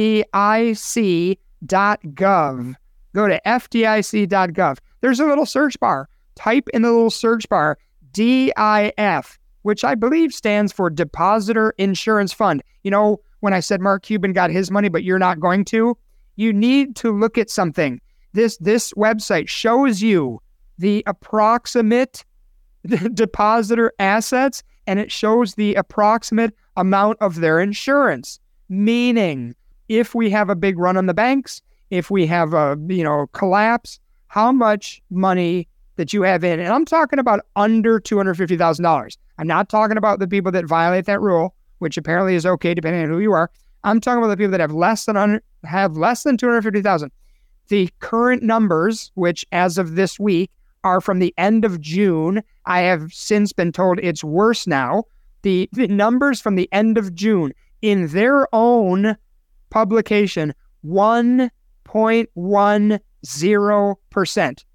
Go to fdic.gov. There's a little search bar. Type in the little search bar DIF, which I believe stands for Depositor Insurance Fund. You know, when I said Mark Cuban got his money, but you're not going to, You need to look at something. This this website shows you the approximate [laughs] depositor assets and it shows the approximate amount of their insurance. Meaning, if we have a big run on the banks, if we have a you know collapse, how much money that you have in, and I'm talking about under two hundred fifty thousand dollars. I'm not talking about the people that violate that rule, which apparently is okay depending on who you are. I'm talking about the people that have less than have less than two hundred fifty thousand. The current numbers, which as of this week are from the end of June, I have since been told it's worse now. The, the numbers from the end of June in their own publication 1.10%.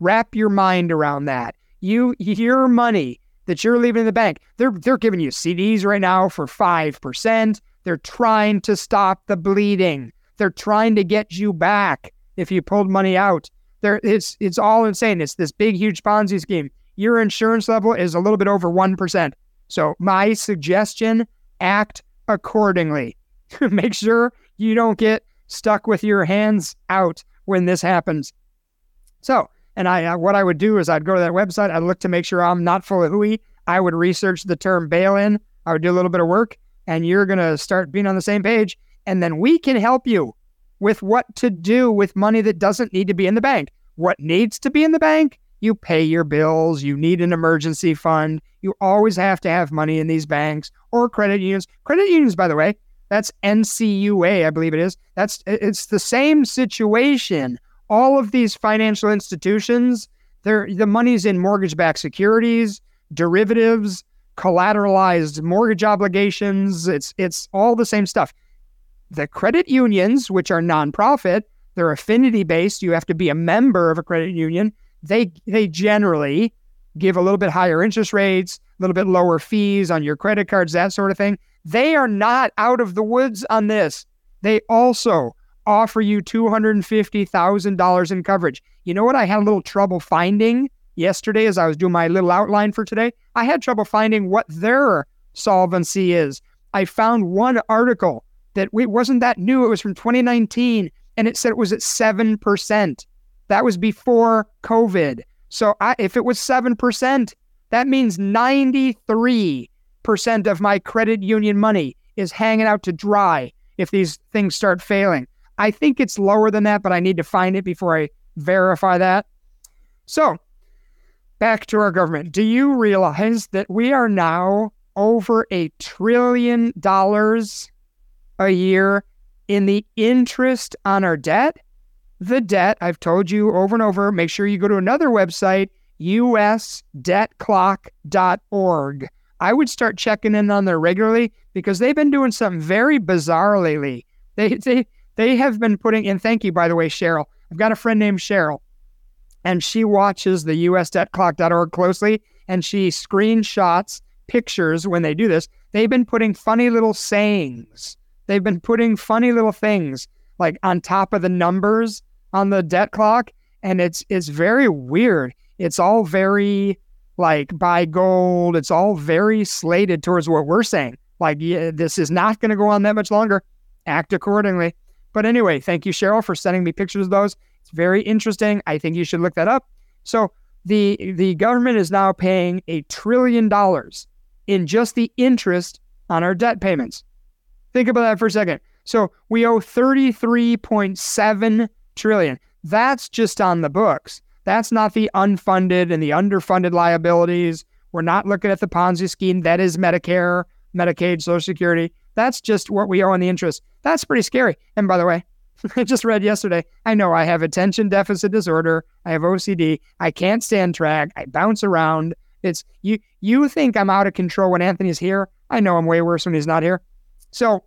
Wrap your mind around that. You your money that you're leaving in the bank, they're they're giving you CDs right now for 5%. They're trying to stop the bleeding. They're trying to get you back if you pulled money out. There it's it's all insane. It's this big huge Ponzi scheme. Your insurance level is a little bit over 1%. So my suggestion, act accordingly. [laughs] Make sure you don't get stuck with your hands out when this happens. So, and I, what I would do is I'd go to that website. I'd look to make sure I'm not full of hooey. I would research the term bail-in. I would do a little bit of work, and you're gonna start being on the same page. And then we can help you with what to do with money that doesn't need to be in the bank. What needs to be in the bank? You pay your bills. You need an emergency fund. You always have to have money in these banks or credit unions. Credit unions, by the way, that's NCUA, I believe it is. That's it's the same situation. All of these financial institutions, the money's in mortgage-backed securities, derivatives, collateralized mortgage obligations. It's it's all the same stuff. The credit unions, which are nonprofit, they're affinity based. You have to be a member of a credit union. They they generally give a little bit higher interest rates, a little bit lower fees on your credit cards, that sort of thing. They are not out of the woods on this. They also offer you $250,000 in coverage. You know what I had a little trouble finding yesterday as I was doing my little outline for today? I had trouble finding what their solvency is. I found one article that it wasn't that new. It was from 2019 and it said it was at 7%. That was before COVID. So I, if it was 7%, that means 93% of my credit union money is hanging out to dry if these things start failing. I think it's lower than that, but I need to find it before I verify that. So, back to our government. Do you realize that we are now over a trillion dollars a year in the interest on our debt? the debt. I've told you over and over. Make sure you go to another website, usdebtclock.org. I would start checking in on there regularly because they've been doing something very bizarre lately. They they they have been putting in. Thank you, by the way, Cheryl. I've got a friend named Cheryl, and she watches the usdebtclock.org closely, and she screenshots pictures when they do this. They've been putting funny little sayings. They've been putting funny little things like on top of the numbers on the debt clock, and it's it's very weird. It's all very like buy gold. It's all very slated towards what we're saying. Like, yeah, this is not going to go on that much longer. Act accordingly. But anyway, thank you, Cheryl, for sending me pictures of those. It's very interesting. I think you should look that up. So the the government is now paying a trillion dollars in just the interest on our debt payments. Think about that for a second. So we owe 33.7 trillion. That's just on the books. That's not the unfunded and the underfunded liabilities. We're not looking at the Ponzi scheme. That is Medicare, Medicaid, Social Security. That's just what we owe on the interest. That's pretty scary. And by the way, [laughs] I just read yesterday. I know I have attention deficit disorder. I have OCD. I can't stand track. I bounce around. It's you. You think I'm out of control when Anthony's here? I know I'm way worse when he's not here. So,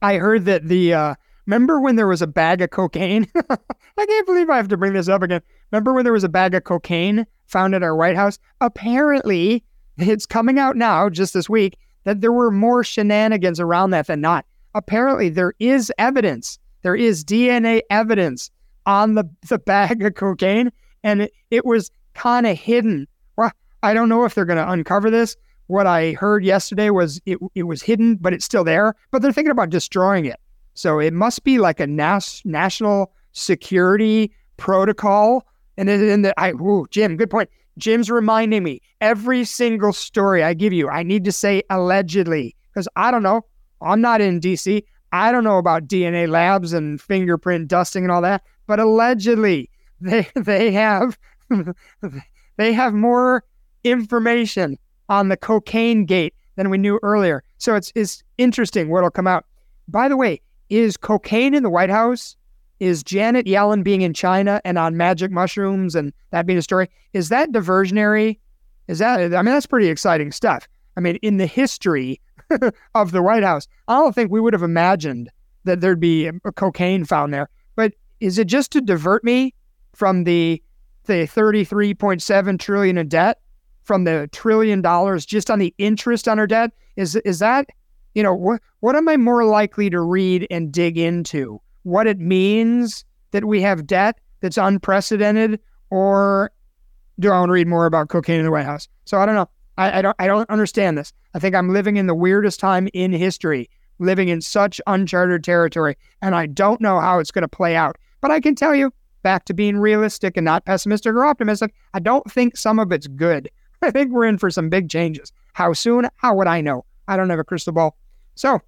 I heard that the uh, Remember when there was a bag of cocaine? [laughs] I can't believe I have to bring this up again. Remember when there was a bag of cocaine found at our White House? Apparently, it's coming out now, just this week, that there were more shenanigans around that than not. Apparently, there is evidence. There is DNA evidence on the, the bag of cocaine, and it, it was kind of hidden. Well, I don't know if they're going to uncover this. What I heard yesterday was it, it was hidden, but it's still there. But they're thinking about destroying it. So it must be like a nas- national security protocol. And then the, I, ooh, Jim, good point. Jim's reminding me every single story I give you, I need to say allegedly because I don't know. I'm not in DC. I don't know about DNA labs and fingerprint dusting and all that, but allegedly [laughs] they they have [laughs] they have more information on the cocaine gate than we knew earlier. So it's it's interesting what'll come out. By the way, is cocaine in the White House? Is Janet Yellen being in China and on magic mushrooms and that being a story? Is that diversionary? Is that I mean that's pretty exciting stuff. I mean, in the history [laughs] of the White House, I don't think we would have imagined that there'd be a cocaine found there. But is it just to divert me from the the 33.7 trillion in debt from the trillion dollars just on the interest on our debt is is that you know what what am i more likely to read and dig into what it means that we have debt that's unprecedented or do i want to read more about cocaine in the white house so i don't know I, I don't i don't understand this i think i'm living in the weirdest time in history living in such uncharted territory and i don't know how it's going to play out but i can tell you back to being realistic and not pessimistic or optimistic. I don't think some of it's good. I think we're in for some big changes. How soon? How would I know? I don't have a crystal ball. So,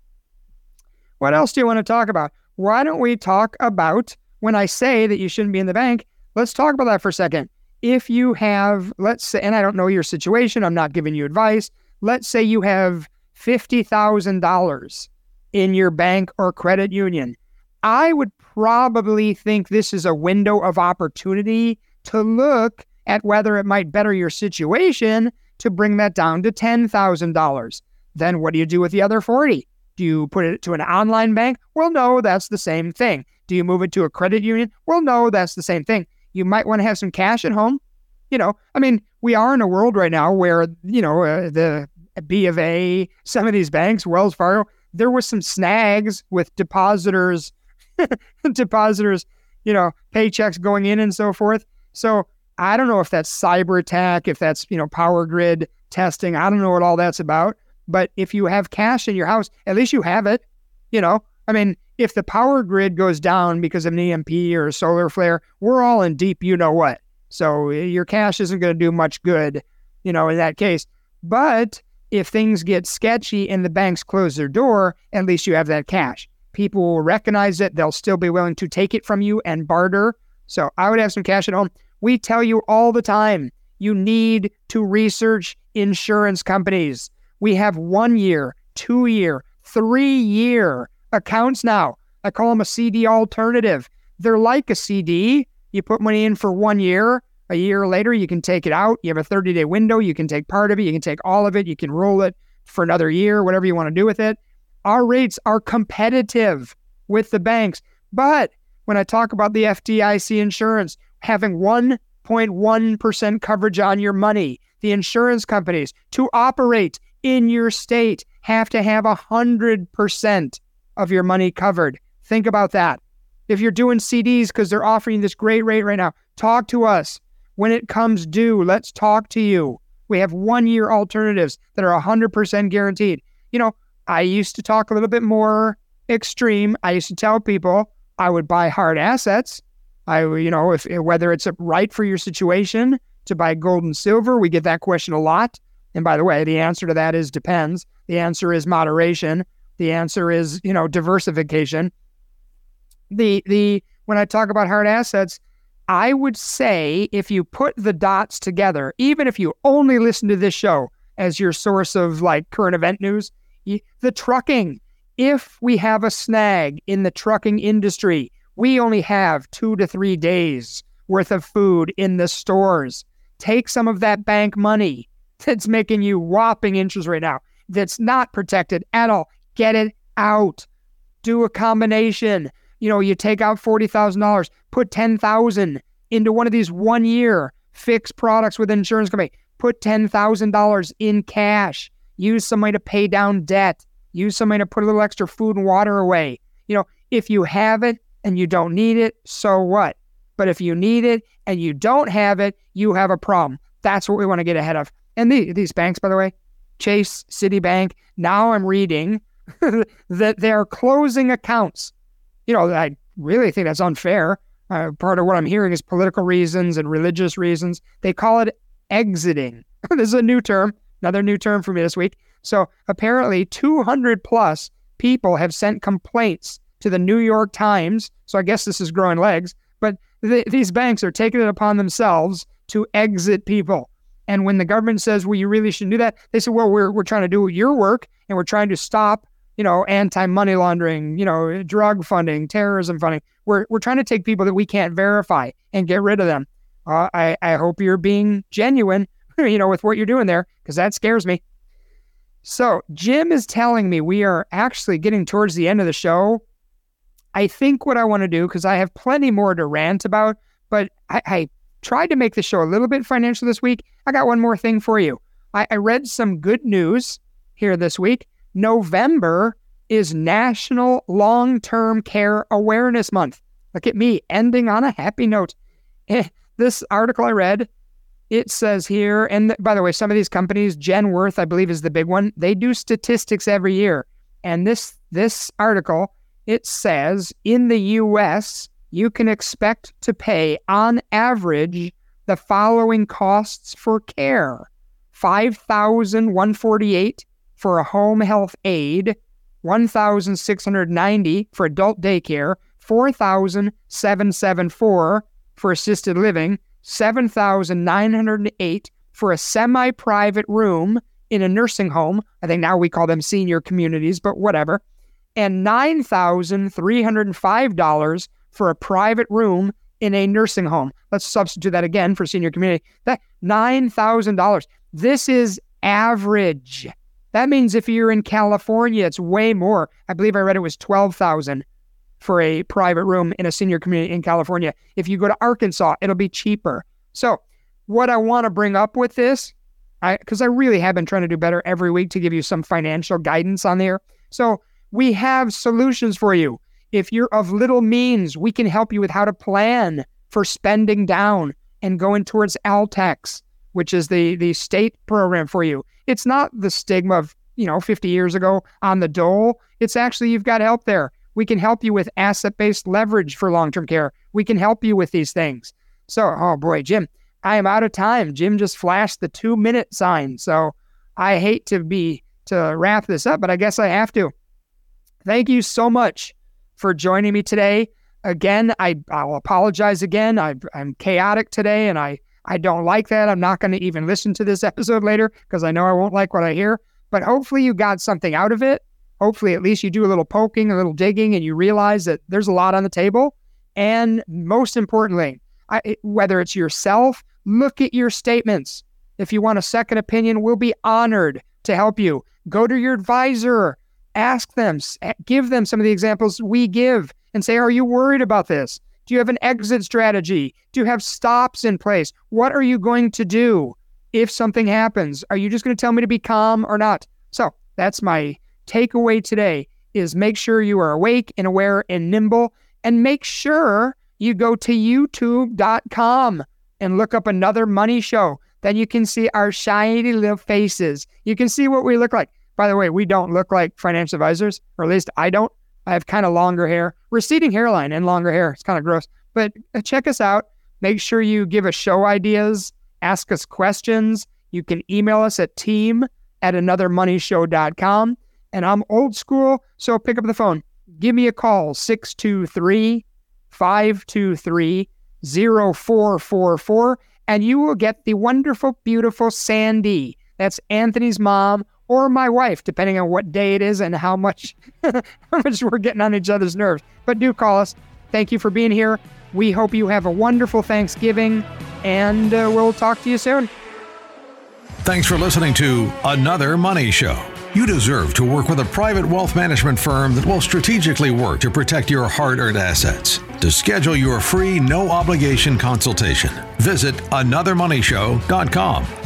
what else do you want to talk about? Why don't we talk about when I say that you shouldn't be in the bank? Let's talk about that for a second. If you have, let's say, and I don't know your situation, I'm not giving you advice. Let's say you have $50,000 in your bank or credit union. I would probably think this is a window of opportunity to look at whether it might better your situation to bring that down to $10,000. Then what do you do with the other 40? Do you put it to an online bank? Well, no, that's the same thing. Do you move it to a credit union? Well, no, that's the same thing. You might want to have some cash at home. You know, I mean, we are in a world right now where, you know, uh, the B of A, some of these banks, Wells Fargo, there was some snags with depositors [laughs] depositors, you know, paychecks going in and so forth. So I don't know if that's cyber attack, if that's, you know, power grid testing. I don't know what all that's about. But if you have cash in your house, at least you have it. You know, I mean, if the power grid goes down because of an EMP or a solar flare, we're all in deep, you know what. So eh, your cash isn't going to do much good, you know, in that case. But if things get sketchy and the banks close their door, at least you have that cash people will recognize it. They'll still be willing to take it from you and barter. So I would have some cash at home. We tell you all the time you need to research insurance companies. We have one year, two year, three year accounts now. I call them a CD alternative. They're like a CD. You put money in for one year. A year later, you can take it out. You have a 30 day window. You can take part of it. You can take all of it. You can roll it for another year, whatever you want to do with it our rates are competitive with the banks. But when I talk about the FDIC insurance, having 1.1% coverage on your money, the insurance companies to operate in your state have to have 100% of your money covered. Think about that. If you're doing CDs because they're offering this great rate right now, talk to us. When it comes due, let's talk to you. We have one year alternatives that are 100% guaranteed. You know, I used to talk a little bit more extreme. I used to tell people I would buy hard assets. I, you know, if whether it's right for your situation to buy gold and silver, we get that question a lot. And by the way, the answer to that is depends. The answer is moderation. The answer is, you know, diversification. The the when I talk about hard assets, I would say if you put the dots together, even if you only listen to this show as your source of like current event news, the trucking. If we have a snag in the trucking industry, we only have two to three days worth of food in the stores. Take some of that bank money that's making you whopping interest right now, that's not protected at all. Get it out. Do a combination. You know, you take out $40,000, put 10,000 into one of these one year fixed products with insurance company. Put $10,000 in cash use some to pay down debt, use some to put a little extra food and water away. You know, if you have it and you don't need it, so what? But if you need it and you don't have it, you have a problem. That's what we want to get ahead of. And the, these banks, by the way, Chase, Citibank, now I'm reading [laughs] that they're closing accounts you know, I really think that's unfair. Uh, part of what I'm hearing is political reasons and religious reasons. They call it exiting. [laughs] this is a new term, another new term for me this week. So apparently, 200 plus people have sent complaints to the New York Times. So I guess this is growing legs. But th- these banks are taking it upon themselves to exit people. And when the government says, well, you really shouldn't do that, they say, well, we're, we're trying to do your work and we're trying to stop, you know, anti money laundering, you know, drug funding, terrorism funding. We're, we're trying to take people that we can't verify and get rid of them. Uh, I, I hope you're being genuine, [laughs] you know, with what you're doing there, because that scares me. So Jim is telling me we are actually getting towards the end of the show. I think what I want to do, because I have plenty more to rant about, but I, I tried to make the show a little bit financial this week. I got one more thing for you. I, I read some good news here this week. November is National Long Term Care Awareness Month. Look at me ending on a happy note. [laughs] Eh, this article I read, it says here, and by the way, some of these companies, Genworth, I believe, is the big one. They do statistics every year, and this this article it says in the U.S you can expect to pay on average the following costs for care. 5148 for a home health aide 1690 for adult daycare 4774 for assisted living 7908 for a semi-private room in a nursing home. I think now we call them senior communities but whatever. And $9305 for a private room in a nursing home. Let's substitute that again for senior community. That $9,000. This is average. That means if you're in California, it's way more. I believe I read it was 12,000 for a private room in a senior community in California. If you go to Arkansas, it'll be cheaper. So, what I want to bring up with this, I because I, I really have been trying to do better every week to give you some financial guidance on there. So, we have solutions for you. If you're of little means, we can help you with how to plan for spending down and going towards ALTCS, which is the the state program for you. It's not the stigma of, you know, 50 years ago on the dole. It's actually you've got help there. We can help you with asset-based leverage for long-term care. We can help you with these things. So, oh boy, Jim, I am out of time. Jim just flashed the 2-minute sign. So, I hate to be to wrap this up, but I guess I have to. Thank you so much for joining me today. Again, I, I'll apologize again. I, I'm chaotic today and I, I don't like that. I'm not going to even listen to this [laughs] episode later because I know I won't like what I hear. But hopefully, you got something out of it. Hopefully, at least you do a little poking, a little digging, and you realize that there's a lot on the table. And most importantly, I, whether it's yourself, look at your statements. If you want a second opinion, we'll be honored to help you. Go to your advisor, ask them, give them some of the examples we give and say, Are you worried about this? Do you have an exit strategy? Do you have stops in place? What are you going to do if something happens? Are you just going to tell me to be calm or not? So that's my takeaway today is make sure you are awake and aware and nimble and make sure you go to youtube.com and look up another money show. Then you can see our shiny little faces. You can see what we look like. By the way, we don't look like financial advisors, or at least I don't. I have kind of longer hair, receding hairline, and longer hair. It's kind of gross. But uh, check us out. Make sure you give us show ideas, ask us questions. You can email us at team at anothermoneyshow.com. And I'm old school, so pick up the phone. Give me a call, 623 523 0444, and you will get the wonderful, beautiful Sandy. That's Anthony's mom or my wife, depending on what day it is and how much [laughs] how much we're getting on each other's nerves. But do call us. Thank you for being here. We hope you have a wonderful Thanksgiving, and uh, we'll talk to you soon. Thanks for listening to Another Money Show. You deserve to work with a private wealth management firm that will strategically work to protect your hard earned assets. To schedule your free, no obligation consultation, visit anothermoneyshow.com.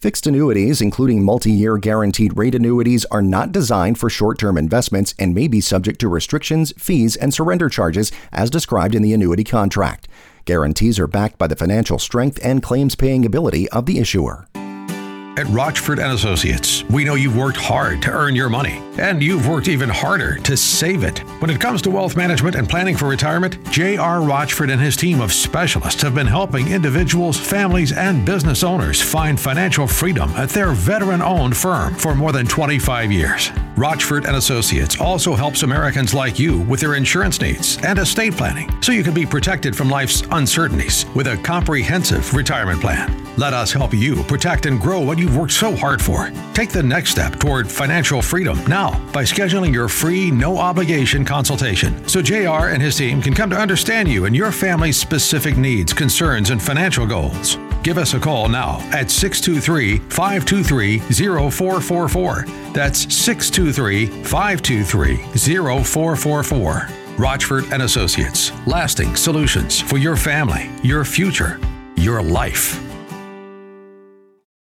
Fixed annuities, including multi year guaranteed rate annuities, are not designed for short term investments and may be subject to restrictions, fees, and surrender charges as described in the annuity contract. Guarantees are backed by the financial strength and claims paying ability of the issuer. At Rochford and Associates, we know you've worked hard to earn your money, and you've worked even harder to save it. When it comes to wealth management and planning for retirement, J.R. Rochford and his team of specialists have been helping individuals, families, and business owners find financial freedom at their veteran-owned firm for more than 25 years. Rochford and Associates also helps Americans like you with their insurance needs and estate planning so you can be protected from life's uncertainties with a comprehensive retirement plan. Let us help you protect and grow what you've worked so hard for. Take the next step toward financial freedom now by scheduling your free, no obligation consultation so JR and his team can come to understand you and your family's specific needs, concerns, and financial goals. Give us a call now at 623 523 0444. That's 623 523 0444. Rochford and Associates, lasting solutions for your family, your future, your life.